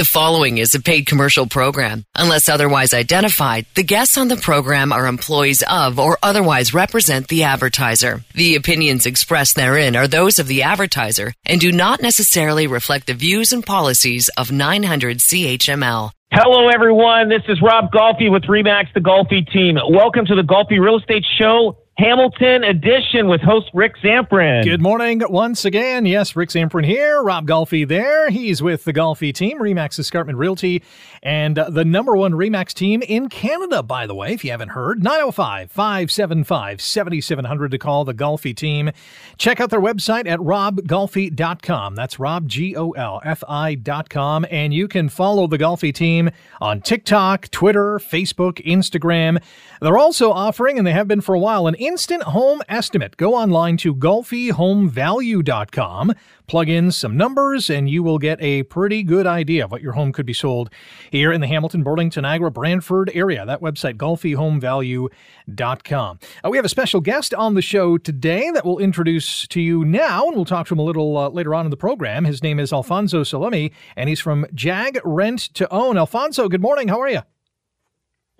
The following is a paid commercial program. Unless otherwise identified, the guests on the program are employees of or otherwise represent the advertiser. The opinions expressed therein are those of the advertiser and do not necessarily reflect the views and policies of 900 CHML. Hello, everyone. This is Rob Golfi with Remax, the Golfi team. Welcome to the Golfi Real Estate Show Hamilton edition with host Rick Zamperin. Good morning once again. Yes, Rick Zamperin here. Rob Golfi there. He's with the Golfi team, Remax Escarpment Realty, and uh, the number one Remax team in Canada, by the way, if you haven't heard. 905 575 7700 to call the Golfi team. Check out their website at robgolfi.com. That's Rob, G O L F I.com. And you can follow the Golfi team on TikTok, Twitter, Facebook, Instagram. They're also offering, and they have been for a while, an instant home estimate. Go online to golfihomevalue.com, plug in some numbers, and you will get a pretty good idea of what your home could be sold here in the Hamilton, Burlington, Niagara, Brantford area. That website, golfihomevalue.com. Uh, we have a special guest on the show today that we'll introduce to you now, and we'll talk to him a little uh, later on in the program. His name is Alphonso Salemi, and he's from JAAG Rent to Own. Alphonso, good morning. How are you?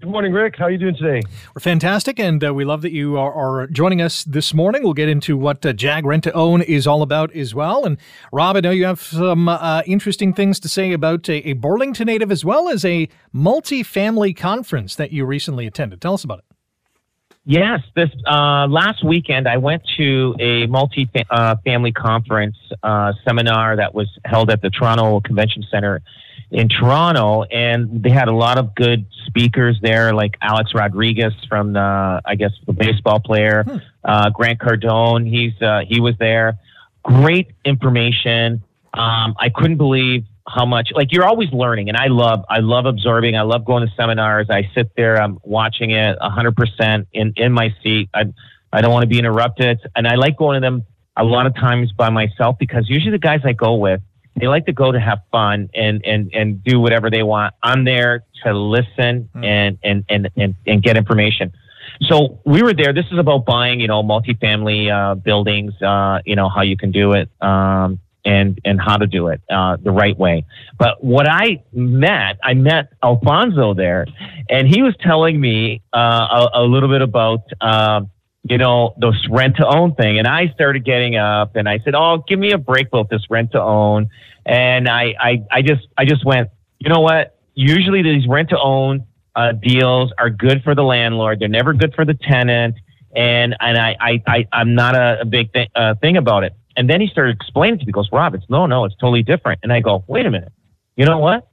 Good morning, Rick. How are you doing today? We're fantastic, and uh, we love that you are, are, joining us this morning. We'll get into what uh, JAAG Rent to Own is all about as well. And Rob, I know you have some uh, interesting things to say about a, a, Burlington native as well as a multi-family conference that you recently attended. Tell us about it. Yes, this uh, last weekend I went to a multi-family uh, conference uh, seminar that was held at the Toronto Convention Center in Toronto, and they had a lot of good speakers there, like Alex Rodriguez from the, I guess, the baseball player, hmm. uh, Grant Cardone. He's uh, he was there. Great information. Um, I couldn't believe how much. Like you're always learning, and I love I love absorbing. I love going to seminars. I sit there, I'm watching it 100 percent in in my seat. I I don't want to be interrupted, and I like going to them a lot of times by myself because usually the guys I go with they like to go to have fun and and and do whatever they want. I'm there to listen mm. and, and and and and get information. So we were there. This is about buying, you know, multifamily uh, buildings. Uh, you know how you can do it, um, and and how to do it uh, the right way. But what I met, I met Alphonso there, and he was telling me uh, a, a, little bit about. Uh, you know, this rent to own thing. And I started getting up and I said, Oh, give me a break about this rent to own. And I, I, I just, I just went, you know what? Usually these rent to own uh, deals are good for the landlord. They're never good for the tenant. And, and I, I, I I'm not a, a big th- uh, thing about it. And then he started explaining to me, he goes, Rob, it's no, no, it's totally different. And I go, wait a minute. You know what?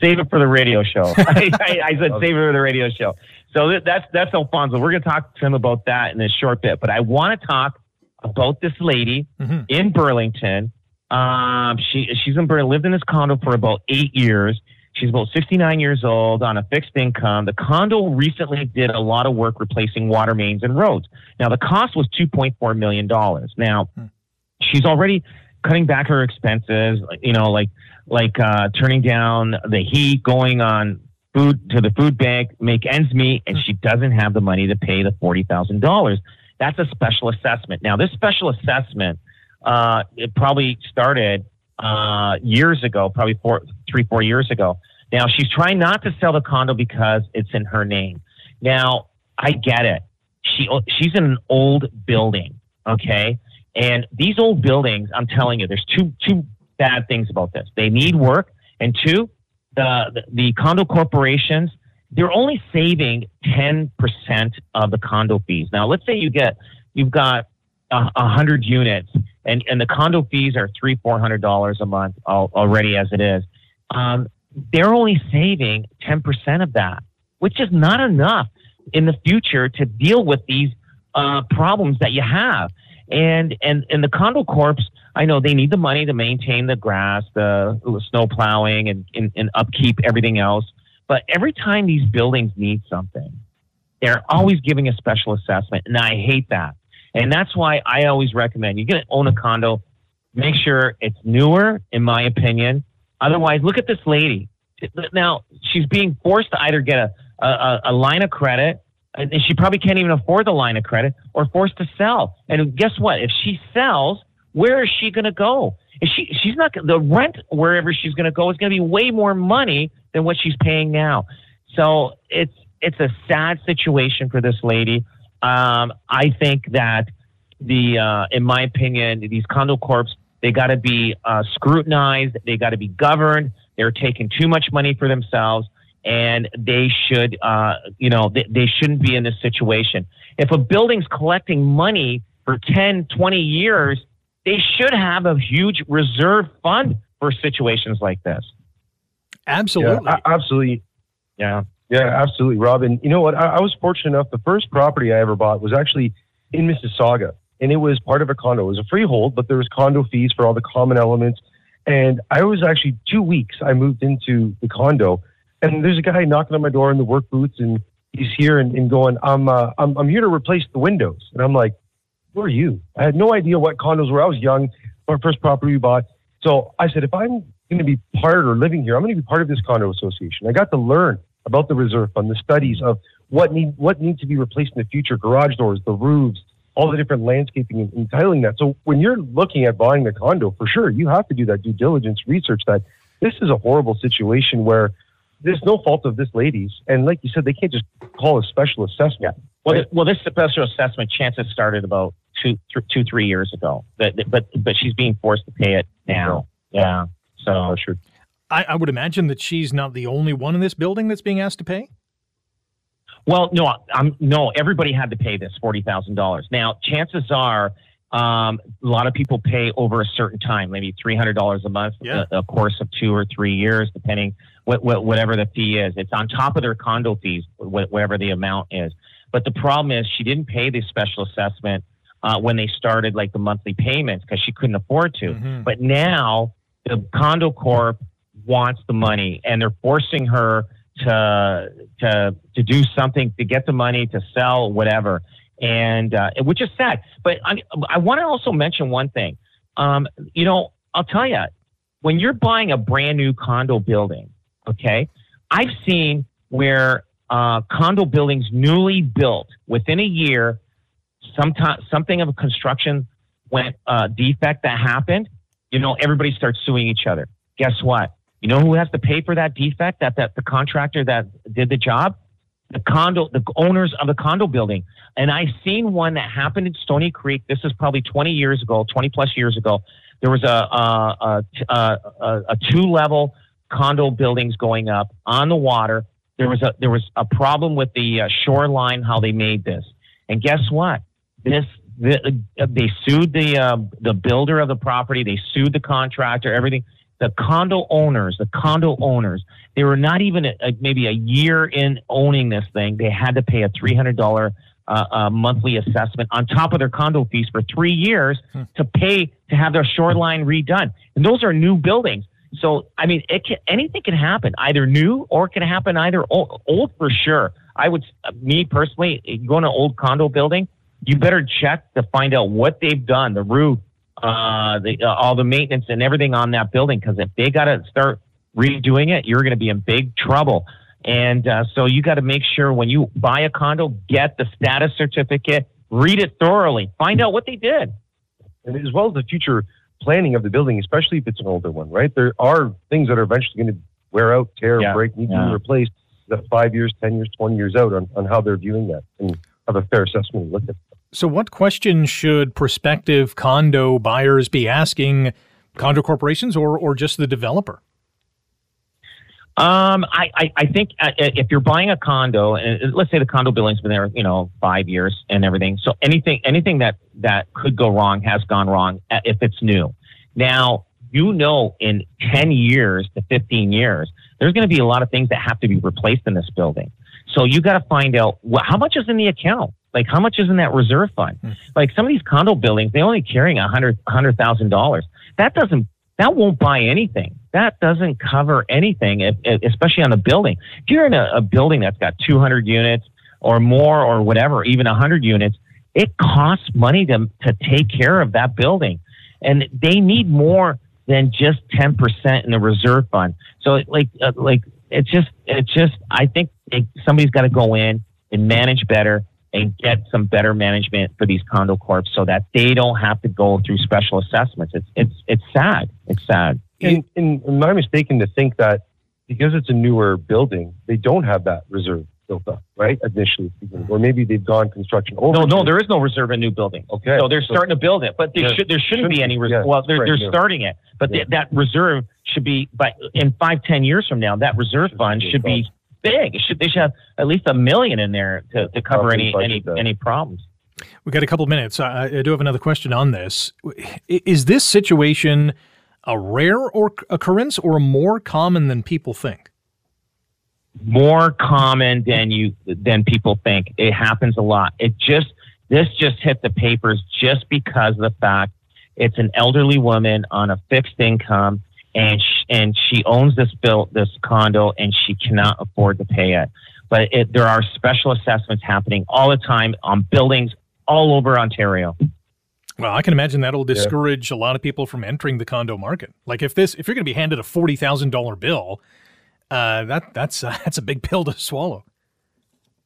Save it for the radio show. I, I, I, said, save it for the radio show. So that's that's Alphonso. We're going to talk to him about that in a short bit. But I want to talk about this lady mm-hmm. in Burlington. Um, she she's in Burlington, lived in this condo for about eight years. She's about 69 years old on a fixed income. The condo recently did a lot of work replacing water mains and roads. Now the cost was 2.4 million dollars. Now hmm. she's already cutting back her expenses. You know, like like uh, turning down the heat, going on food to the food bank, make ends meet, and she doesn't have the money to pay the forty thousand dollars. That's a special assessment. Now, this special assessment, uh, it probably started uh, years ago, probably four, three, four years ago. Now, she's trying not to sell the condo because it's in her name. Now, I get it. She she's in an old building, okay, and these old buildings, I'm telling you, there's two two bad things about this. They need work, and two, the, the, condo corporations, they're only saving 10% of the condo fees. Now, let's say you get, you've got a, a hundred units and, and the condo fees are three, $400 a month already as it is. Um, they're only saving 10% of that, which is not enough in the future to deal with these uh, problems that you have. And, and, and the condo corps, I know they need the money to maintain the grass, the snow plowing, and, and, and upkeep everything else. But every time these buildings need something, they're always giving a special assessment, and I hate that. And that's why I always recommend you're going to own a condo, make sure it's newer, in my opinion. Otherwise, look at this lady. Now she's being forced to either get a, a, a line of credit, she probably can't even afford the line of credit, or forced to sell. And guess what? If she sells, where is she going to go? And she she's not the rent wherever she's going to go is going to be way more money than what she's paying now. So it's it's a sad situation for this lady. Um, I think that the uh, in my opinion these condo corps they got to be uh, scrutinized. They got to be governed. They're taking too much money for themselves, and they should, uh, you know, they, they shouldn't be in this situation. If a building's collecting money for 10, 20 years, they should have a huge reserve fund for situations like this. Absolutely. Yeah, absolutely. Yeah. Yeah, absolutely, Robin. You know what? I, I was fortunate enough. The first property I ever bought was actually in Mississauga and it was part of a condo. It was a freehold, but there was condo fees for all the common elements. And I was actually two weeks. I moved into the condo, and there's a guy knocking on my door in the work boots, and he's here and, and going, "I'm uh, I'm I'm here to replace the windows." And I'm like, "Who are you?" I had no idea what condos were. I was young. Our first property we bought. So I said, if I'm going to be part or living here, I'm going to be part of this condo association. I got to learn about the reserve fund, the studies of what need what needs to be replaced in the future, garage doors, the roofs, all the different landscaping and, and tiling that. So when you're looking at buying the condo, for sure, you have to do that due diligence, research that this is a horrible situation where there's no fault of this lady's. And like you said, they can't just call a special assessment. Yeah. Well, right? well, this special assessment chances started about two, th- two, three years ago. But, but, but she's being forced to pay it now. Yeah. So sure. I, I would imagine that she's not the only one in this building that's being asked to pay. Well, no, I'm no. Everybody had to pay this forty thousand dollars. Now, chances are, um, a lot of people pay over a certain time, maybe three hundred dollars a month, yeah. a, a, course of two or three years, depending what, what, whatever the fee is. It's on top of their condo fees, whatever the amount is. But the problem is, she didn't pay the special assessment uh, when they started like the monthly payments because she couldn't afford to. Mm-hmm. But now the condo corp wants the money, and they're forcing her to to to do something to get the money to sell whatever, and uh, which is sad. But I, I want to also mention one thing. Um, you know, I'll tell you, when you're buying a brand new condo building, okay, I've seen where uh, condo buildings newly built within a year, sometime something of a construction went uh, defect that happened. You know, everybody starts suing each other. Guess what? You know who has to pay for that defect? That that the contractor that did the job, the condo, the owners of the condo building. And I've seen one that happened in Stoney Creek. This is probably 20 years ago, 20 plus years ago. There was a a, a, a, a two level condo buildings going up on the water. There was a there was a problem with the uh, shoreline how they made this. And guess what? This the, they sued the uh, the builder of the property. They sued the contractor. Everything the condo owners, the condo owners, they were not even a, a, maybe a year in owning this thing. They had to pay a three hundred dollar uh, uh, monthly assessment on top of their condo fees for three years hmm. to pay to have their shoreline redone. And those are new buildings. So I mean, it can, anything can happen, either new or it can happen either old, old for sure. I would, me personally, you go in an old condo building, you better check to find out what they've done, the roof, uh, the, uh, all the maintenance and everything on that building because if they got to start redoing it, you're going to be in big trouble. And uh, so you got to make sure when you buy a condo, get the status certificate, read it thoroughly, find out what they did. And as well as the future planning of the building, especially if it's an older one, right? There are things that are eventually going to wear out, tear, yeah. break, need yeah. to be replaced. The five years, 10 years, 20 years out on, on how they're viewing that and have a fair assessment look at so, what questions should prospective condo buyers be asking condo corporations or, or just the developer? Um, I, I, I think uh, if you're buying a condo, and let's say the condo building's been there, you know, five years and everything. So anything, anything that, that could go wrong has gone wrong uh, if it's new. Now, you know, in 10 years to 15 years, there's going to be a lot of things that have to be replaced in this building. So you got to find out well, how much is in the account. Like, how much is in that reserve fund? Mm. Like some of these condo buildings, they're only carrying a hundred hundred thousand dollars. That doesn't that won't buy anything. That doesn't cover anything, especially on a building. If you're in a, a building that's got 200 units or more or whatever, even 100 units, it costs money to to take care of that building, and they need more than just 10% in the reserve fund. So, like, uh, like it's just, it's just. I think it, somebody's got to go in and manage better and get some better management for these condo corps so that they don't have to go through special assessments. It's it's it's sad. It's sad. And, and am I mistaken to think that because it's a newer building, they don't have that reserve built up, right? Initially speaking, or maybe they've gone construction over. No, no, there is no reserve in new building. Okay. So they're starting to build it, but they Yeah. should, there shouldn't be Shouldn't- any reserve. yeah, well, they're, right, they're yeah. starting it, but Yeah. th- that reserve should be, but in five, ten years from now, that reserve fund be should be big. It should, they should have at least a million in there to, to cover any, any, that. any problems. We got a couple minutes. I, I do have another question on this. Is this situation a rare or occurrence or more common than people think? more common than you than people think. It happens a lot. It just this just hit the papers just because of the fact it's an elderly woman on a fixed income and sh- and she owns this built this condo and she cannot afford to pay it. But it, there are special assessments happening all the time on buildings all over Ontario. Well, I can imagine that'll discourage a lot of people from entering the condo market. Like if this, if you're going to be handed a forty thousand dollar bill, uh, that that's uh, that's a big pill to swallow.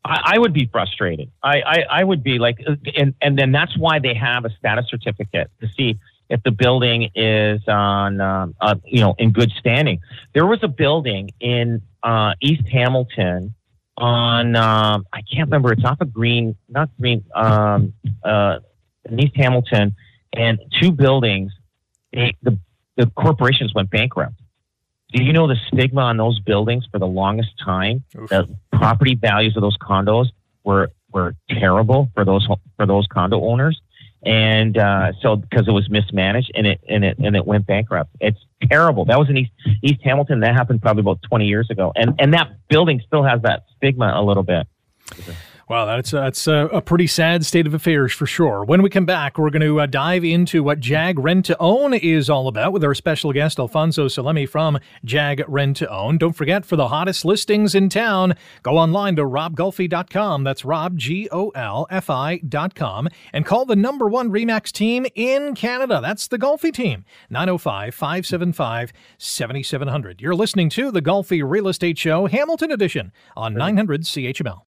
I, I would be frustrated. I, I, I would be like, and, and then that's why they have a status certificate to see if the building is on, um, uh, you know, in good standing. There was a building in uh, East Hamilton on, um, I can't remember, it's off of Green, not Green, um, uh, in East Hamilton, and two buildings, they, the, the corporations went bankrupt. Do you know the stigma on those buildings for the longest time? Oof. The property values of those condos were were terrible for those for those condo owners, and uh, so because it was mismanaged and it and it and it went bankrupt. It's terrible. That was in East East Hamilton. That happened probably about twenty years ago, and and that building still has that stigma a little bit. Wow, that's that's a, a pretty sad state of affairs for sure. When we come back, we're going to uh, dive into what JAAG Rent to Own is all about with our special guest Alphonso Salemi from JAAG Rent to Own. Don't forget for the hottest listings in town, go online to robgolfi.com. That's rob g o l f i.com and call the number 1 Remax team in Canada. That's the Golfi team. 905-575-7700. You're listening to the Golfi Real Estate Show Hamilton edition on 900 CHML.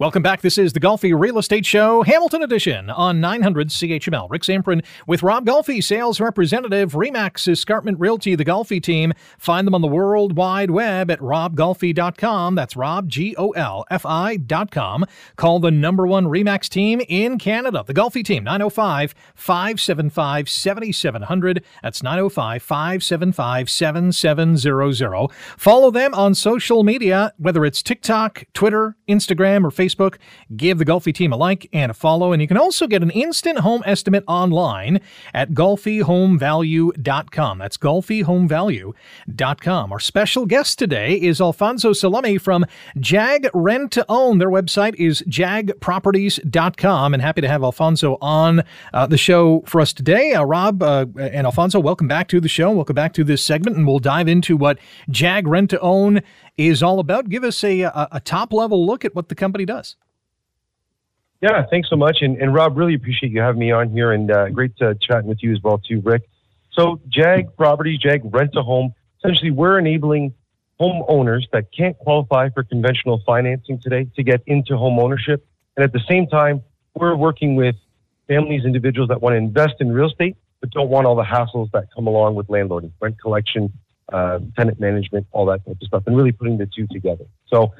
Welcome back. This is the Golfi Real Estate Show, Hamilton Edition on 900 CHML. Rick Zamperin with Rob Golfi, sales representative, Remax Escarpment Realty, the Golfi team. Find them on the World Wide Web at robgolfi.com. That's Rob, G O L F I.com. Call the number one Remax team in Canada, the Golfi team, 905 575 7700. That's 905 575 7700. Follow them on social media, whether it's TikTok, Twitter, Instagram, or Facebook. Give the Golfi team a like and a follow. And you can also get an instant home estimate online at golfihomevalue.com. That's golfihomevalue.com. Our special guest today is Alphonso Salemi from JAAG Rent to Own. Their website is jaagproperties.com. And happy to have Alphonso on uh, the show for us today. Uh, Rob uh, and Alphonso, welcome back to the show. Welcome back to this segment, and we'll dive into what JAAG Rent to Own is all about. Give us a, a, a top level look at what the company does. Yeah, thanks so much. And, and Rob, really appreciate you having me on here and uh, great uh, chatting with you as well, too, Rick. So, JAAG Properties, JAAG Rent a Home, essentially, we're enabling homeowners that can't qualify for conventional financing today to get into home ownership. And at the same time, we're working with families, individuals that want to invest in real estate, but don't want all the hassles that come along with landlording, rent collection, uh, tenant management, all that type of stuff, and really putting the two together. So,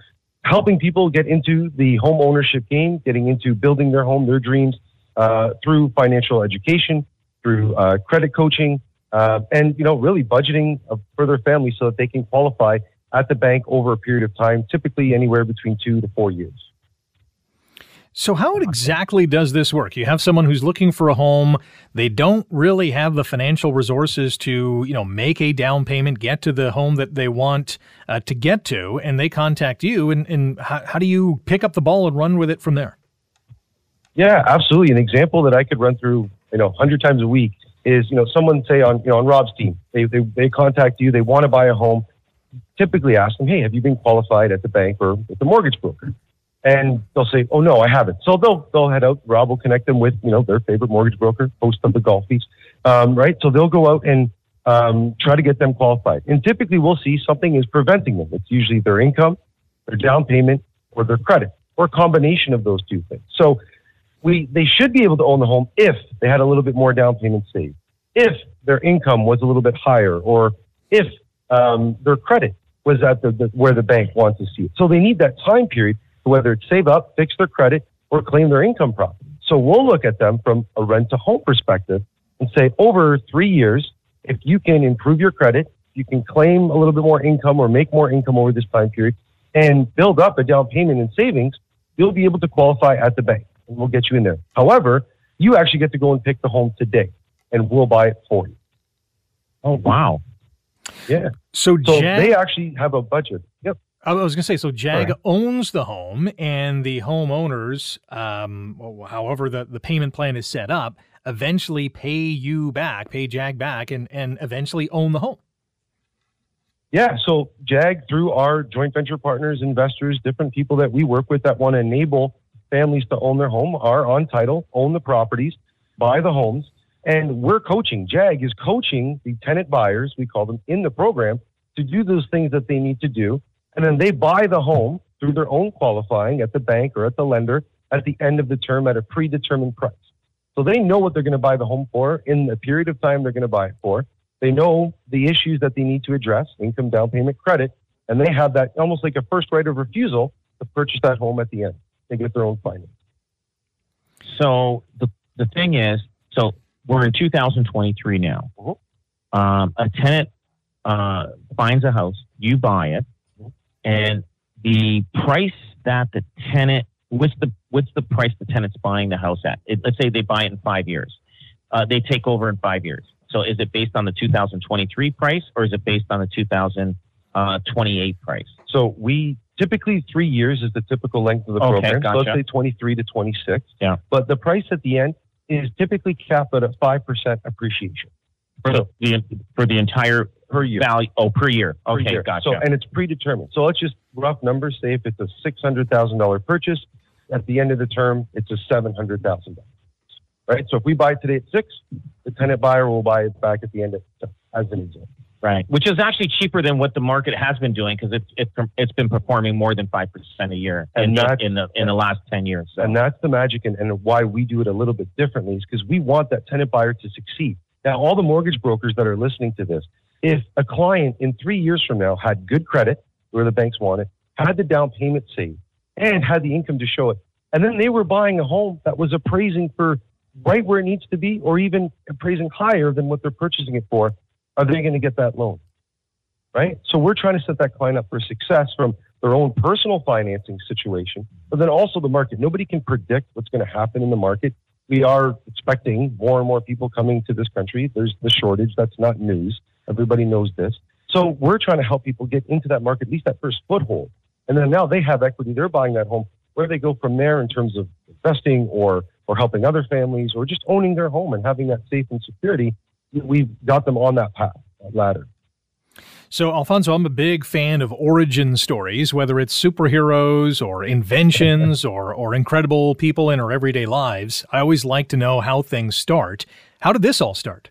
helping people get into the home ownership game, getting into building their home, their dreams uh, through financial education, through uh, credit coaching, uh, and you know, really budgeting for their family so that they can qualify at the bank over a period of time, typically anywhere between two to four years. So, how exactly does this work? You have someone who's looking for a home. They don't really have the financial resources to, you know, make a down payment, get to the home that they want uh, to get to, and they contact you. And, and how, how do you pick up the ball and run with it from there? Yeah, absolutely. An example that I could run through, you know, hundred times a week is, you know, someone say on, you know, on Rob's team, they, they, they contact you, they want to buy a home. typically ask them, hey, have you been qualified at the bank or with the mortgage broker? And they'll say, oh no, I haven't. So they'll they'll head out. Rob will connect them with you know their favorite mortgage broker, host of the Golfies, um, right? So they'll go out and um, try to get them qualified. And typically, we'll see something is preventing them. It's usually their income, their down payment, or their credit, or a combination of those two things. So we they should be able to own the home if they had a little bit more down payment saved, if their income was a little bit higher, or if um, their credit was at the, the, where the bank wants to see it. So they need that time period whether it's save up, fix their credit, or claim their income property. So we'll look at them from a rent to home perspective and say over three years, if you can improve your credit, you can claim a little bit more income or make more income over this time period and build up a down payment and savings, you'll be able to qualify at the bank and we'll get you in there. However, you actually get to go and pick the home today and we'll buy it for you. Oh, wow. Yeah. So, So JAAG, they actually have a budget. I was going to say, so JAAG Correct. owns the home, and the homeowners, um, however the, the payment plan is set up, eventually pay you back, pay JAAG back, and, and eventually own the home. Yeah. So JAAG, through our joint venture partners, investors, different people that we work with that want to enable families to own their home are on title, own the properties, buy the homes. And we're coaching. JAAG is coaching the tenant buyers, we call them, in the program to do those things that they need to do. And then they buy the home through their own qualifying at the bank or at the lender at the end of the term at a predetermined price. So they know what they're going to buy the home for in the period of time they're going to buy it for. They know the issues that they need to address, income, down payment, credit, and they have that almost like a first right of refusal to purchase that home at the end. They get their own finance. So the the thing is, so we're in 2023 now. Mhm. Um, a tenant uh, finds a house, you buy it. And the price that the tenant what's the what's the price the tenant's buying the house at? It, let's say they buy it in five years. Uh, they take over in five years. So is it based on the 2023 price or is it based on the 2028 price? So we typically three years is the typical length of the Okay, program. So gotcha. let's say 23 to 26. Yeah. But the price at the end is typically capped at a 5% appreciation For the, the for the entire per year. value? Oh, per year. per Okay, year. gotcha. So, and it's predetermined. So let's just rough numbers say if it's a six hundred thousand dollar purchase, at the end of the term, it's a seven hundred thousand dollars. Right. So if we buy today at six, the tenant buyer will buy it back at the end of the term, as an example. Right, which is actually cheaper than what the market has been doing because it's it's it's been performing more than five percent a year in, And the, in the in the last ten years. So. And that's the magic and, and why we do it a little bit differently is because we want that tenant buyer to succeed. Now, all the mortgage brokers that are listening to this, if a client in three years from now had good credit, where the banks want it, had the down payment saved, and had the income to show it, and then they were buying a home that was appraising for right where it needs to be, or even appraising higher than what they're purchasing it for, are they going to get that loan? Right? So we're trying to set that client up for success from their own personal financing situation, but then also the market. Nobody can predict what's going to happen in the market. We are expecting more and more people coming to this country. There's the shortage. That's not news. Everybody knows this. So we're trying to help people get into that market, at least that first foothold. And then now they have equity. They're buying that home. Where do they go from there in terms of investing or or helping other families or just owning their home and having that safe and security, we've got them on that path, that ladder. So, Alphonso, I'm a big fan of origin stories, whether it's superheroes or inventions or, or incredible people in our everyday lives. I always like to know how things start. How did this all start?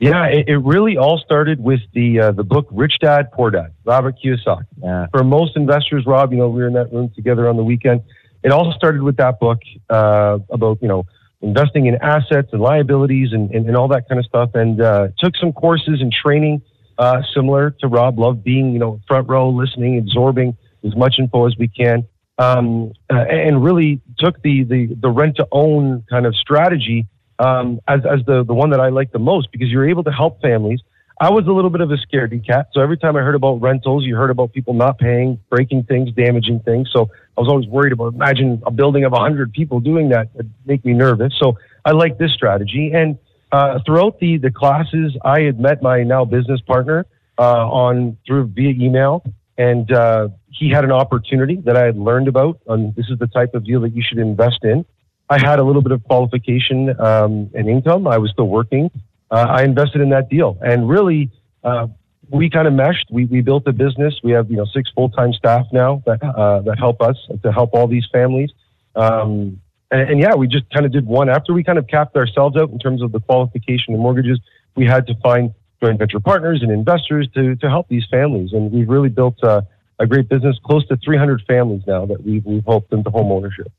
Yeah, it, it really all started with the uh, the book Rich Dad Poor Dad, Robert Kiyosaki. yeah. For most investors, Rob, you know, we were in that room together on the weekend. It all started with that book uh, about you know investing in assets and liabilities and, and, and all that kind of stuff. And uh, took some courses and training uh, similar to Rob. Loved being you know front row, listening, absorbing as much info as we can. Um, uh, and really took the, the, the rent to own kind of strategy um, as, as the, the one that I like the most because you're able to help families. I was a little bit of a scaredy cat. So every time I heard about rentals, you heard about people not paying, breaking things, damaging things. So I was always worried about, imagine a building of 100 people doing that. It'd make me nervous. So I like this strategy. And uh, throughout the, the classes, I had met my now business partner uh, on through via email. And uh, he had an opportunity that I had learned about. And this is the type of deal that you should invest in. I had a little bit of qualification um, and income. I was still working. Uh, I invested in that deal, and really, uh, we kind of meshed. We, we built a business. We have you know six full time staff now that uh, that help us to help all these families. Um, and, and, yeah, we just kind of did one after we kind of capped ourselves out in terms of the qualification and mortgages. We had to find joint venture partners and investors to to help these families, and we've really built uh, a great business. Close to 300 families now that we've we've helped into home ownership.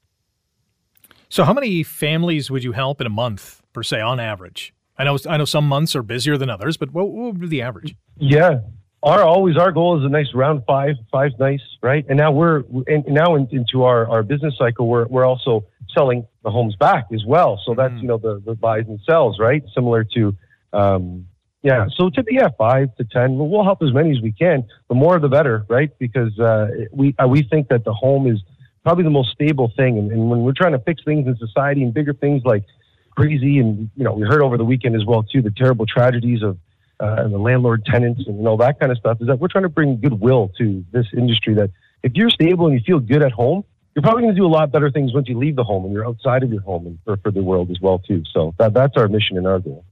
So, how many families would you help in a month, per se, on average? I know I know some months are busier than others, but what, what would be the average? Yeah, our always our goal is a nice round five, five nice, right? And now we're and now in, into our, our business cycle, we're we're also selling the homes back as well. So that's mm. you know the the buys and sells, right? Similar to um, yeah. So to yeah five to ten, we'll, we'll help as many as we can. The more the better, right? Because uh, we uh, we think that the home is probably the most stable thing, and, and when we're trying to fix things in society and bigger things like crazy. And, you know, we heard over the weekend as well, too, the terrible tragedies of uh, the landlord tenants and all that kind of stuff is that we're trying to bring goodwill to this industry that if you're stable and you feel good at home, you're probably going to do a lot better things once you leave the home and you're outside of your home and for, for the world as well too. So that, that's our mission and our goal.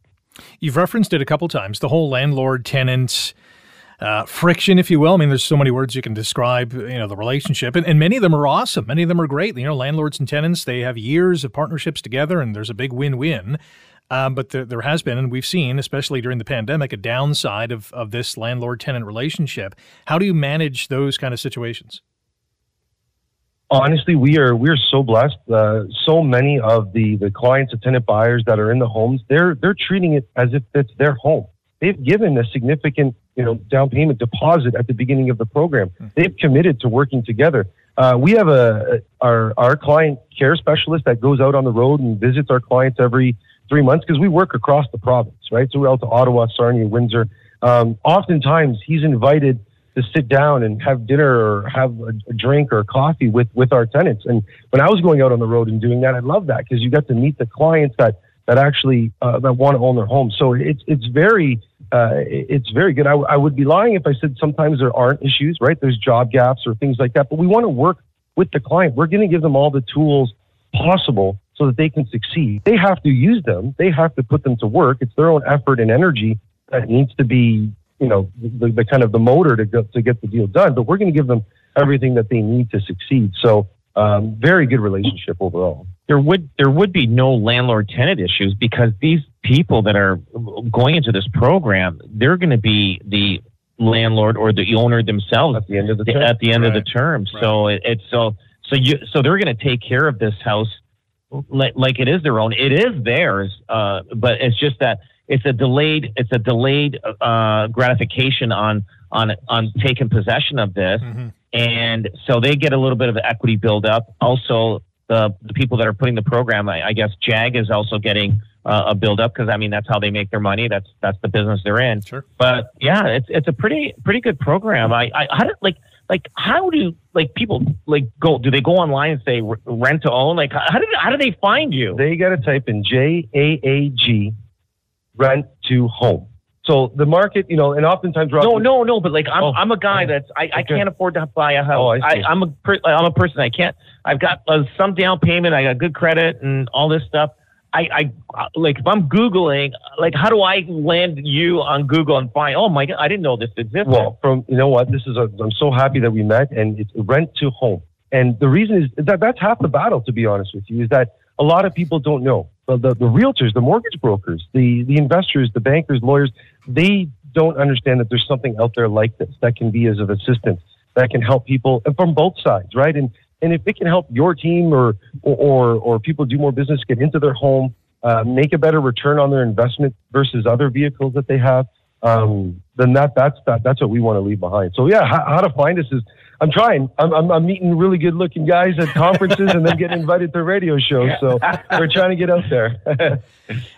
You've referenced it a couple times, the whole landlord tenant uh, friction, if you will. I mean, there's so many words you can describe, you know, the relationship, and, and many of them are awesome. Many of them are great. You know, landlords and tenants, they have years of partnerships together, and there's a big win-win. Um, but there, there has been, and we've seen, especially during the pandemic, a downside of, of this landlord-tenant relationship. How do you manage those kind of situations? honestly, we are we're so blessed. Uh, so many of the the clients, tenant buyers that are in the homes, they're they're treating it as if it's their home. They've given a significant you know, down payment deposit at the beginning of the program. They've committed to working together. Uh, we have a our our client care specialist that goes out on the road and visits our clients every three months because we work across the province, right? So we're out to Ottawa, Sarnia, Windsor. Um, oftentimes, he's invited to sit down and have dinner or have a, drink or coffee with with our tenants. And when I was going out on the road and doing that, I love that because you get to meet the clients that that actually uh, that want to own their home. So it's it's very uh, it's very good. I, I would be lying if I said sometimes there aren't issues, right? There's job gaps or things like that, but we want to work with the client. We're going to give them all the tools possible so that they can succeed. They have to use them. They have to put them to work. It's their own effort and energy that needs to be, you know, the, the kind of the motor to go, to get the deal done. But we're going to give them everything that they need to succeed. So, um, very good relationship overall. There would there would be no landlord tenant issues because these people that are going into this program, they're going to be the landlord or the owner themselves at the end of the term. at the end right. of the term. Right. So it, it's so so you so they're going to take care of this house like like it is their own. It is theirs, uh, but it's just that it's a delayed it's a delayed uh, gratification on on on taking possession of this, mm-hmm. and so they get a little bit of equity build up. Also, the the people that are putting the program, I, I guess JAAG is also getting uh, a build up because I mean that's how they make their money. That's that's the business they're in. Sure. But yeah, it's it's a pretty pretty good program. I I how did like like how do like people like go do they go online and say rent to own like how do how do they find you? They got to type in J A A G rent to home. So the market, you know, and oftentimes no, no, no. But like, I'm, oh, I'm a guy oh, that's I, I can't afford to buy a house. Oh. I, am a per, I'm a person I can't. I've got uh, some down payment. I got good credit and all this stuff. I, I like if I'm googling, like how do I land you on Google and find? Oh my god, I didn't know this existed. Well, from you know what, this is a. I'm so happy that we met, and it's rent to home. And the reason is that that's half the battle. To be honest with you, is that a lot of people don't know. The, the, the realtors, the mortgage brokers, the the investors, the bankers, lawyers, they don't understand that there's something out there like this that can be as of assistance that can help people and from both sides, right? And and if it can help your team or or or people do more business, get into their home, uh, make a better return on their investment versus other vehicles that they have, um, then that that's that, that's what we want to leave behind. So yeah, how, how to find us is I'm trying. I'm, I'm, I'm, meeting really good looking guys at conferences and then getting invited to radio shows. So we're trying to get out there.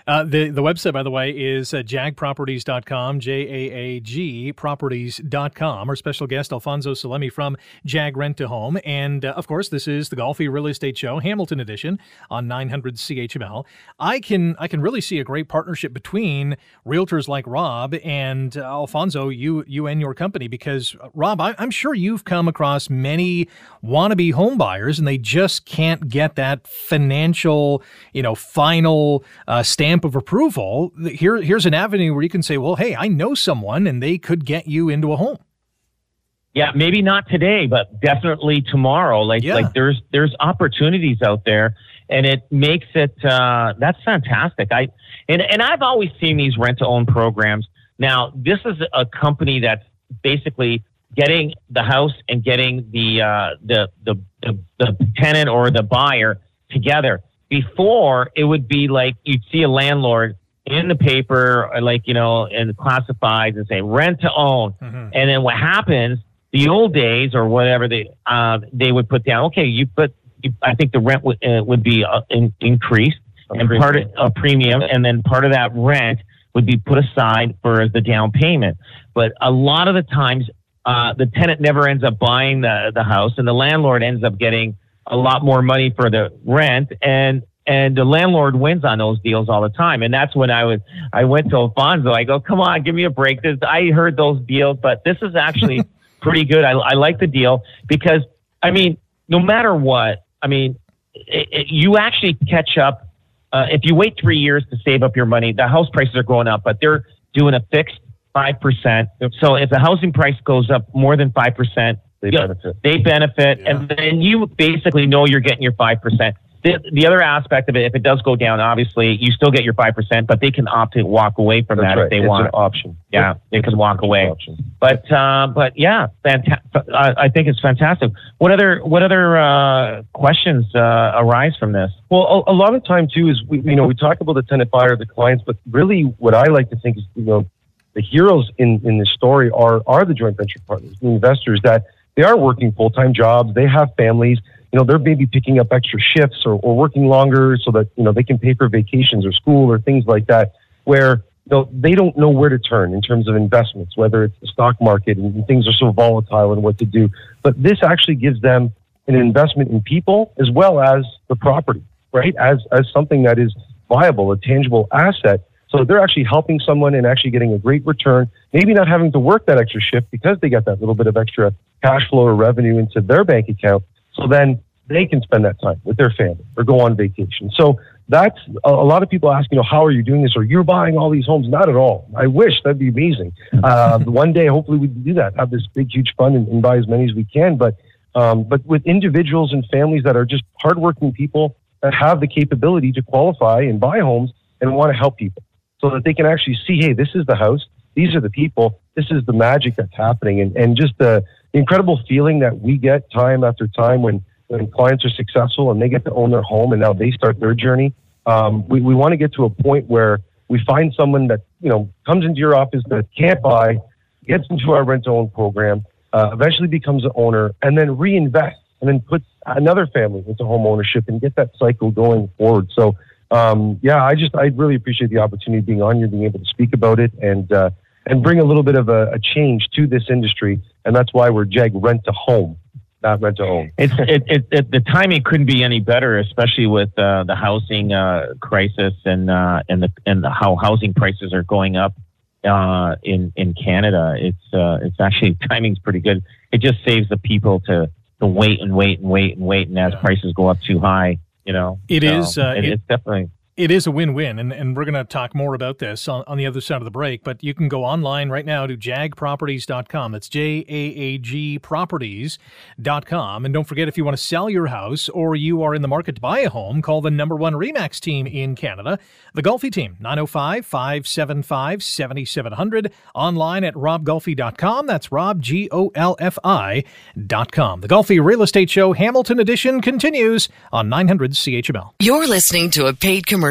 uh, the, the website, by the way, is uh, jaagproperties.com, J A A G properties.com. Our special guest, Alphonso Salemi from JAAG Rent to Home. And uh, of course, this is the Golfi Real Estate Show, Hamilton edition on 900 CHML. I can, I can really see a great partnership between realtors like Rob and uh, Alphonso, you, you and your company, because uh, Rob, I, I'm sure you've come across many wannabe homebuyers, and they just can't get that financial, you know, final uh, stamp of approval. Here, here's an avenue where you can say, well, hey, I know someone and they could get you into a home. Yeah, maybe not today, but definitely tomorrow. Like, yeah. like there's there's opportunities out there, and it makes it uh, that's fantastic. I and and I've always seen these rent to own programs. Now, this is a company that's basically getting the house and getting the, uh, the, the, the, the tenant or the buyer together. Before, it would be like you'd see a landlord in the paper, like, you know, and classifieds and say rent to own. Mm-hmm. And then what happens, the old days or whatever they, uh, they would put down, okay, you put, you, I think the rent would, uh, would be uh, in, increased a and premium. part of a premium. And then part of that rent would be put aside for the down payment. But a lot of the times, uh, the tenant never ends up buying the, the house, and the landlord ends up getting a lot more money for the rent, and and the landlord wins on those deals all the time. And that's when I was I went to Alphonso. I go, come on, give me a break. This I heard those deals, but this is actually pretty good. I, I like the deal because I mean, no matter what, I mean, it, it, you actually catch up. Uh, if you wait three years to save up your money, the house prices are going up, but they're doing a fixed 5%. So if the housing price goes up more than 5%, they benefit. They benefit. Yeah. And then you basically know you're getting your 5%. The, the other aspect of it, if it does go down, obviously you still get your 5%, but they can opt to walk away from That's that right. if they it's want. an option. Yeah, they can walk away. Option. But, uh, but yeah, fantastic. I, I think it's fantastic. What other, what other, uh, questions, uh, arise from this? Well, a, a lot of time too is we, you know, we talk about the tenant buyer, the clients, but really what I like to think is, you know, the heroes in, in this story are, are the joint venture partners, the investors that they are working full time jobs, they have families, you know, they're maybe picking up extra shifts or, or working longer so that, you know, they can pay for vacations or school or things like that, where you know, they don't know where to turn in terms of investments, whether it's the stock market and things are so volatile and what to do. But this actually gives them an investment in people as well as the property, right? As, as something that is viable, a tangible asset so they're actually helping someone and actually getting a great return, maybe not having to work that extra shift because they got that little bit of extra cash flow or revenue into their bank account. So then they can spend that time with their family or go on vacation. So that's a, lot of people ask, you know, how are you doing this? Or you're buying all these homes? Not at all. I wish that'd be amazing. Uh, one day, hopefully, we can do that. Have this big, huge fund and, and buy as many as we can. But um, but with individuals and families that are just hardworking people that have the capability to qualify and buy homes and want to help people so that they can actually see, hey, this is the house, these are the people, this is the magic that's happening, and, and just the incredible feeling that we get time after time when, when clients are successful and they get to own their home and now they start their journey. Um, we, we want to get to a point where we find someone that you know comes into your office that can't buy, gets into our rent to own program, uh, eventually becomes an owner, and then reinvests and then puts another family into home ownership and get that cycle going forward. So um, yeah, I just I really appreciate the opportunity of being on here, being able to speak about it, and uh, and bring a little bit of a, a, change to this industry, and that's why we're JAAG Rent to Home, not Rent to Own. It's it, it, it, the timing couldn't be any better, especially with uh, the housing uh, crisis and uh, and the and the, how housing prices are going up uh, in in Canada. It's uh, it's actually timing's pretty good. It just saves the people to to wait and wait and wait and wait, and as yeah. prices go up too high you know, it so is. Uh, it, it's definitely it is a win-win and, and we're going to talk more about this on, on the other side of the break but you can go online right now to jaagproperties.com that's j-a-a-g properties.com and don't forget if you want to sell your house or you are in the market to buy a home call the number one remax team in canada. The Golfi team 905-575-7700 online at robgolfi.com that's rob g-o-l-f-i dot com. The Golfi real estate show hamilton edition continues on 900 chml you're listening to a paid commercial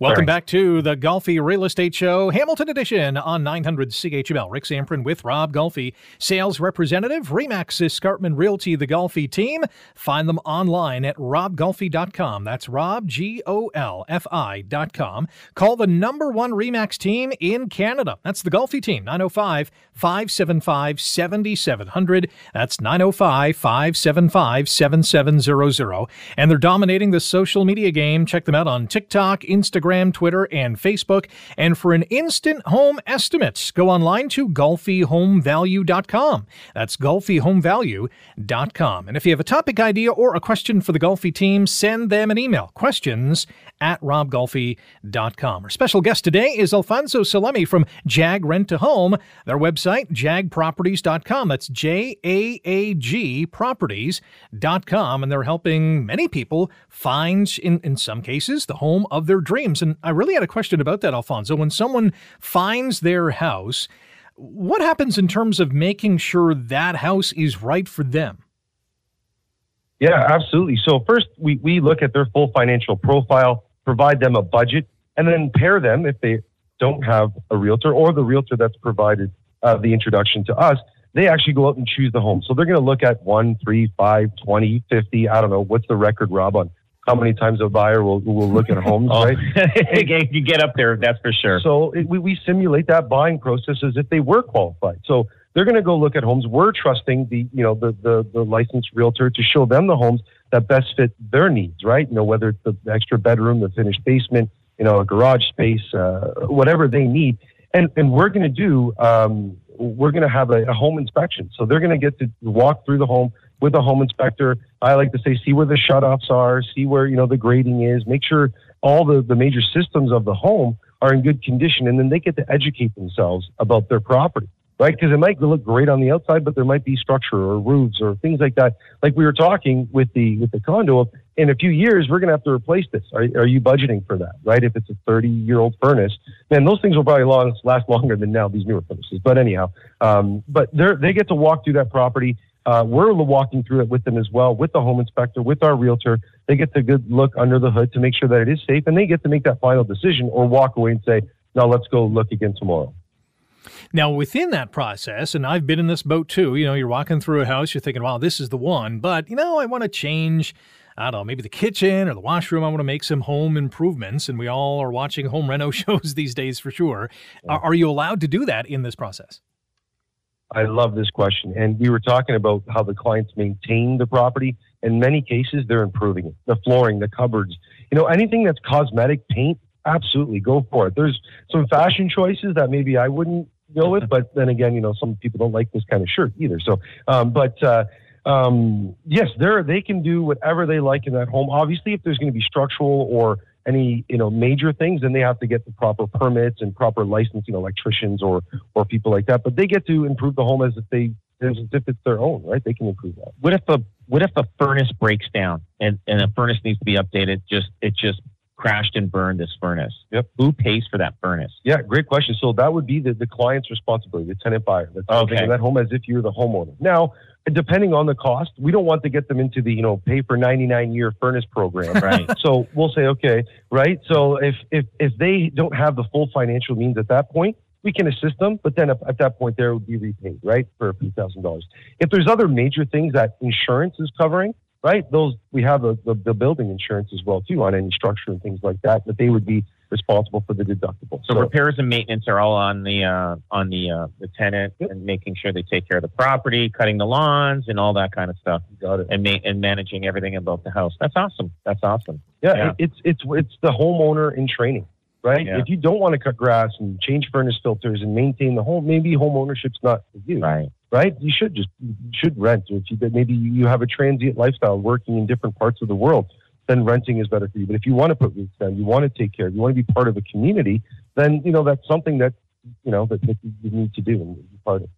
Welcome back to the Golfi Real Estate Show, Hamilton Edition on 900 CHML. Rick Zamperin with Rob Golfi, sales representative, Remax Escarpment Realty, the Golfi team. Find them online at robgolfi.com. That's Rob, G O L F I.com. Call the number one Remax team in Canada. That's the Golfi team, 905 575 7700. That's 905 575 7700. And they're dominating the social media game. Check them out on TikTok, Instagram, Instagram, Twitter, and Facebook. And for an instant home estimate, go online to golfihomevalue.com. That's golfihomevalue.com. And if you have a topic idea or a question for the Golfi team, send them an email. Questions at robgolfi.com. Our special guest today is Alphonso Salemi from JAAG Rent to Home. Their website, jaagproperties.com. That's J A A G properties.com. And they're helping many people find, in, in some cases, the home of their dreams. And I really had a question about that, Alphonso. When someone finds their house, what happens in terms of making sure that house is right for them? Yeah, absolutely. So first, we, we look at their full financial profile provide them a budget, and then pair them if they don't have a realtor or the realtor that's provided uh, the introduction to us. They actually go out and choose the home. So they're going to look at one, three, five, 20, 50. I don't know. What's the record, Rob, on how many times a buyer will, will look at homes, oh, right? you get up there, that's for sure. So it, we, we simulate that buying process as if they were qualified. So they're going to go look at homes. We're trusting the, you know, the, the, the licensed realtor to show them the homes that best fit their needs, right? You know, whether it's the extra bedroom, the finished basement, you know, a garage space, uh, whatever they need. And, and we're going to do, um, we're going to have a, a, home inspection. So they're going to get to walk through the home with a home inspector. I like to say, see where the shutoffs are, see where, you know, the grading is, make sure all the, the major systems of the home are in good condition. And then they get to educate themselves about their property right? Because it might look great on the outside, but there might be structure or roofs or things like that. Like we were talking with the with the condo, in a few years we're going to have to replace this. Are, are you budgeting for that, right? If it's a 30 year old furnace, man, those things will probably last longer than now these newer furnaces. But anyhow, um, but they they get to walk through that property. Uh, we're walking through it with them as well, with the home inspector, with our realtor. They get the good look under the hood to make sure that it is safe, and they get to make that final decision or walk away and say, "No, let's go look again tomorrow." Now, within that process, and I've been in this boat too, you know, you're walking through a house, you're thinking, wow, this is the one, but, you know, I want to change. I don't know, maybe the kitchen or the washroom. I want to make some home improvements. And we all are watching home reno shows these days for sure. Are, are you allowed to do that in this process? I love this question. And we were talking about how the clients maintain the property. In many cases, they're improving it. The flooring, the cupboards, you know, anything that's cosmetic paint, absolutely go for it. There's some fashion choices that maybe I wouldn't go with. But then again, you know, some people don't like this kind of shirt either. So, um, but uh, um, yes, they're they can do whatever they like in that home. Obviously, if there's going to be structural or any you know major things, then they have to get the proper permits and proper licensing electricians or or people like that. But they get to improve the home as if they as if it's their own, right? They can improve that. What if a what if a furnace breaks down and, and a furnace needs to be updated? Just it just crashed and burned this furnace. Yep. Who pays for that furnace? Yeah, great question. So that would be the, the client's responsibility, the tenant buyer. That's okay. that home as if you're the homeowner. Now, depending on the cost, we don't want to get them into the, you know, pay for 99 year furnace program. Right. so we'll say, okay, right. So if, if, if they don't have the full financial means at that point, we can assist them, but then at that point, there would be repaid, right, for a few thousand dollars. If there's other major things that insurance is covering, right? Those we have a, the, the building insurance as well too on any structure and things like that. That they would be responsible for the deductible. So, so repairs and maintenance are all on the uh, on the uh, the tenant yep. and making sure they take care of the property, cutting the lawns, and all that kind of stuff. Got it. And ma- and managing everything about the house. That's awesome. That's awesome. Yeah, yeah. it's it's it's the homeowner in training. Right. Yeah. If you don't want to cut grass and change furnace filters and maintain the home, maybe home ownership's not for you. Right right? You should just you should rent. If you maybe you have a transient lifestyle working in different parts of the world, then renting is better for you. But if you want to put roots down, you want to take care, you want to be part of a community, then you know that's something that you know that, that you need to do and be part of.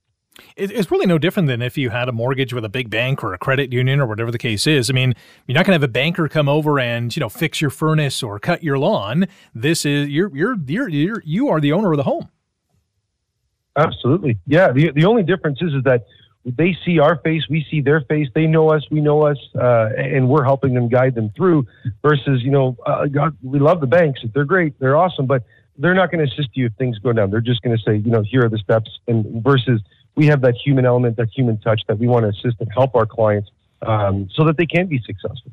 It's really no different than if you had a mortgage with a big bank or a credit union or whatever the case is. I mean, you're not going to have a banker come over and you know fix your furnace or cut your lawn. This is you're you're you're, you're you are the owner of the home. Absolutely. Yeah. The, the only difference is, is that they see our face, we see their face, they know us, we know us, uh, and we're helping them guide them through. Versus, you know, uh, God, we love the banks; they're great, they're awesome, but they're not going to assist you if things go down. They're just going to say, you know, here are the steps. And versus, we have that human element, that human touch that we want to assist and help our clients um, so that they can be successful.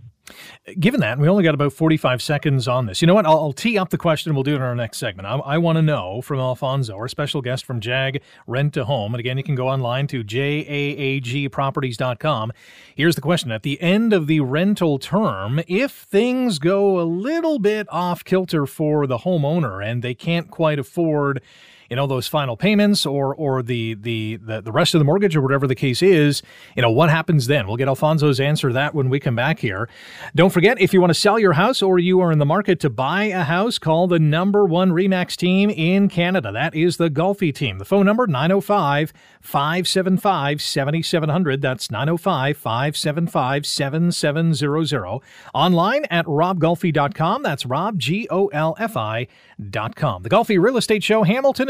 Given that, we only got about 45 seconds on this. You know what? I'll, I'll tee up the question. We'll do it in our next segment. I, I want to know from Alphonso, our special guest from JAAG Rent to Home. And again, you can go online to jaagproperties.com. Here's the question At the end of the rental term, if things go a little bit off kilter for the homeowner and they can't quite afford you know those final payments or or the, the the the rest of the mortgage or whatever the case is you know what happens then? We'll get alphonso's answer to that when we come back here. Don't forget if you want to sell your house or you are in the market to buy a house call the number one RE/MAX team in canada. That is the golfi team. The phone number 905 575 7700 that's 905 575 7700 online at robgolfi.com that's rob the golfi real estate show hamilton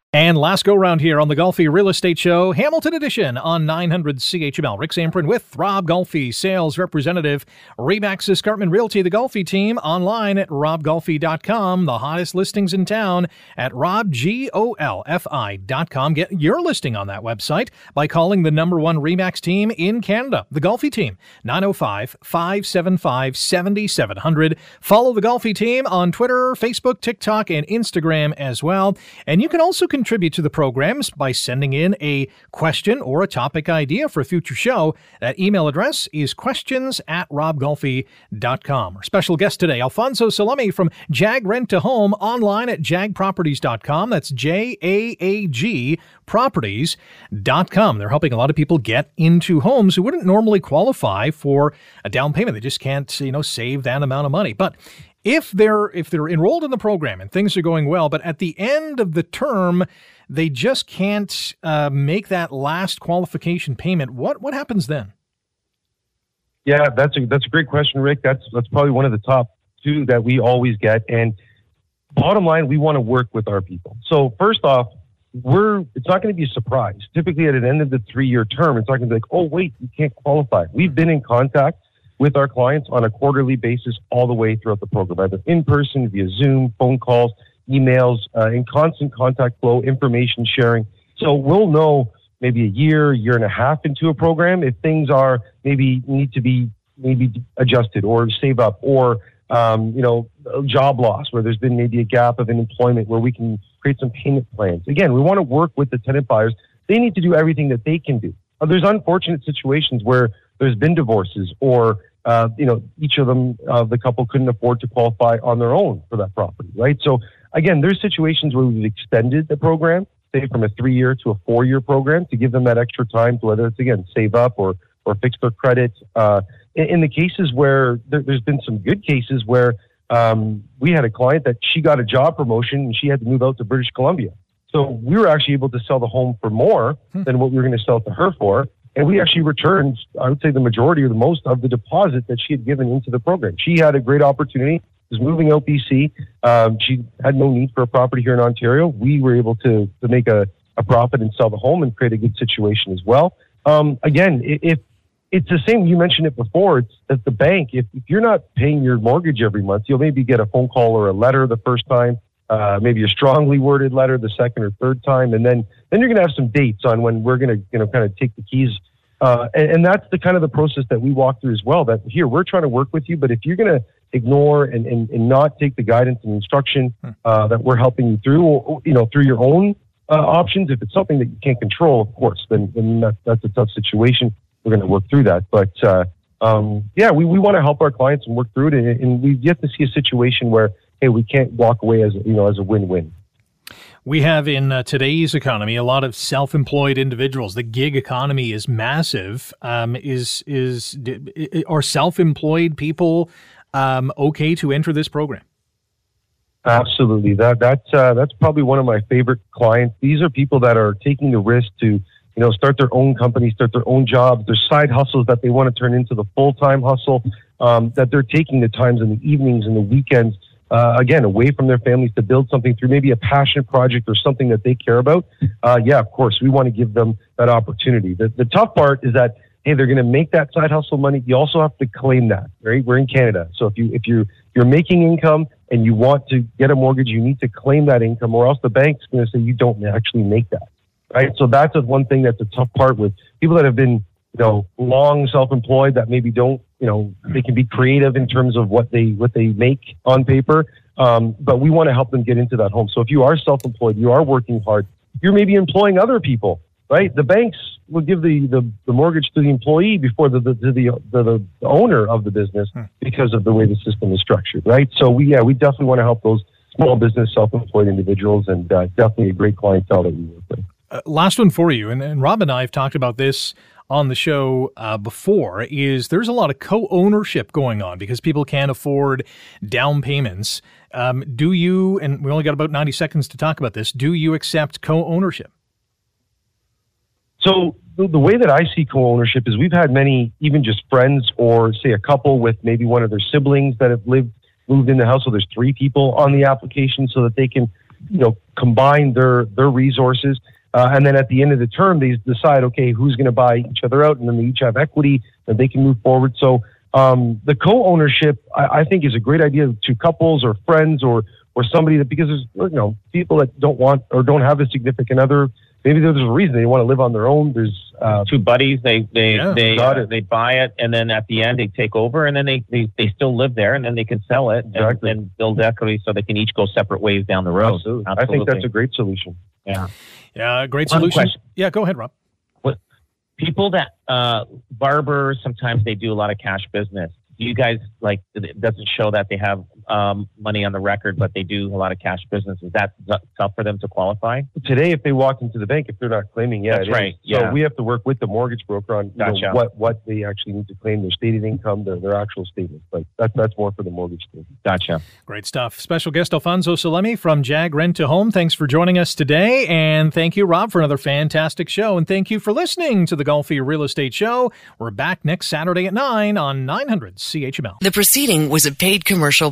And last go round here on the Golfi Real Estate Show, Hamilton Edition on 900 CHML. Rick Zamperin with Rob Golfi, sales representative, RE/MAX Escarpment Realty, the Golfi team, online at robgolfi.com. The hottest listings in town at robgolfi.com. Get your listing on that website by calling the number one RE/MAX team in Canada, the Golfi team, 905 575 7700. Follow the Golfi team on Twitter, Facebook, TikTok, and Instagram as well. And you can also contribute to the programs by sending in a question or a topic idea for a future show. That email address is questions at robgolfi.com. Our special guest today, Alphonso Salemi from JAAG Rent to Home, online at jaagproperties.com. That's J A A G properties.com. They're helping a lot of people get into homes who wouldn't normally qualify for a down payment. They just can't, you know, save that amount of money. But if they're if they're enrolled in the program and things are going well, but at the end of the term they just can't uh, make that last qualification payment, what what happens then? Yeah, that's a that's a great question, Rick. That's that's probably one of the top two that we always get. And bottom line, we want to work with our people. So first off, we're it's not going to be a surprise. Typically, at the end of the three year term, it's not going to be like, oh wait, you can't qualify. We've been in contact with our clients on a quarterly basis all the way throughout the program, either in person, via Zoom, phone calls, emails, uh, in constant contact flow, information sharing. So we'll know maybe a year, year and a half into a program if things are maybe need to be maybe adjusted or save up or um, you know job loss where there's been maybe a gap of an employment where we can create some payment plans. Again, we want to work with the tenant buyers. They need to do everything that they can do. There's unfortunate situations where there's been divorces or uh, you know, each of them, uh, the couple couldn't afford to qualify on their own for that property, right? So again, there's situations where we've extended the program, say from a three year to a four year program to give them that extra time to whether it's again save up or or fix their credit. Uh, in, in, the cases where there, has been some good cases where um, we had a client that she got a job promotion and she had to move out to British Columbia. So we were actually able to sell the home for more hmm. than what we were going to sell to her for. And we actually returned, I would say, the majority or the most of the deposit that she had given into the program. She had a great opportunity, was moving out BC. Um, she had no need for a property here in Ontario. We were able to, to make a, a profit and sell the home and create a good situation as well. Um, again, if it's the same, you mentioned it before, it's at the bank. If, if you're not paying your mortgage every month, you'll maybe get a phone call or a letter the first time. Uh, maybe a strongly worded letter the second or third time, and then then you're going to have some dates on when we're going to you know kind of take the keys. Uh, and, and, that's the kind of the process that we walk through as well. That here we're trying to work with you, but if you're going to ignore and, and, and not take the guidance and instruction hmm. uh, that we're helping you through, or, you know, through your own uh, options, if it's something that you can't control, of course, then, then that, that's a tough situation. We're going to work through that, but. Uh, um, yeah, we, we want to help our clients and work through it, and, and we've yet to see a situation where hey, we can't walk away as you know as a win-win. We have in uh, today's economy a lot of self-employed individuals. The gig economy is massive. Um, is is are self-employed people um, okay to enter this program? Absolutely. That that's uh, that's probably one of my favorite clients. These are people that are taking the risk to you know start their own company, start their own jobs, their side hustles that they want to turn into the full time hustle. Um, that they're taking the times in the evenings and the weekends uh, again away from their families to build something through maybe a passion project or something that they care about. Uh, yeah, of course, we want to give them that opportunity. The, the tough part is that hey, they're going to make that side hustle money. You also have to claim that, right? We're in Canada, so if you if you you're making income and you want to get a mortgage, you need to claim that income, or else the bank's going to say you don't actually make that, right? So that's one thing that's a tough part with people that have been, you know, long self-employed that maybe don't, you know, they can be creative in terms of what they what they make on paper, um, but we want to help them get into that home. So if you are self-employed, you are working hard, you're maybe employing other people right? The banks will give the, the, the mortgage to the employee before the the, the, the, the owner of the business hmm. because of the way the system is structured, right? So we yeah we definitely want to help those small business self-employed individuals and uh, definitely a great clientele that we work with. Uh, last one for you, and, and Rob and I have talked about this on the show uh, before is there's a lot of co-ownership going on because people can't afford down payments. Um, do you? And we only got about 90 seconds to talk about this. Do you accept co-ownership? So the, way that I see co-ownership is we've had many, even just friends or say a couple with maybe one of their siblings that have lived moved in the house. So there's three people on the application so that they can, you know, combine their their resources. Uh, and then at the end of the term, they decide, okay, who's going to buy each other out, and then they each have equity, and they can move forward. So um, the co-ownership, I, I think, is a great idea to couples or friends or or somebody that because there's you know people that don't want or don't have a significant other maybe there's a reason they want to live on their own. There's uh, two buddies. They they yeah, they uh, they buy it, and then at the end they take over, and then they they, they still live there, and then they can sell it exactly. and, and build equity, so they can each go separate ways down the road. Absolutely. Absolutely. I think that's a great solution. Yeah, yeah, great One solution. Question. Yeah, go ahead, Rob. What people that uh, barbers sometimes they do a lot of cash business. Do you guys like? It doesn't show that they have um, money on the record, but they do a lot of cash business. Is that tough for them to qualify? Today, if they walk into the bank, if they're not claiming, yeah, that's right. Is. Yeah, so we have to work with the mortgage broker on gotcha. know, what what they actually need to claim, their stated income, their, their actual statement. But that, that's more for the mortgage team. Gotcha. Great stuff. Special guest Alphonso Salemi from JAAG Rent to Home. Thanks for joining us today, and thank you, Rob, for another fantastic show. And thank you for listening to the Golfi Real Estate Show. We're back next Saturday at nine on 900 CHML. The proceeding was a paid commercial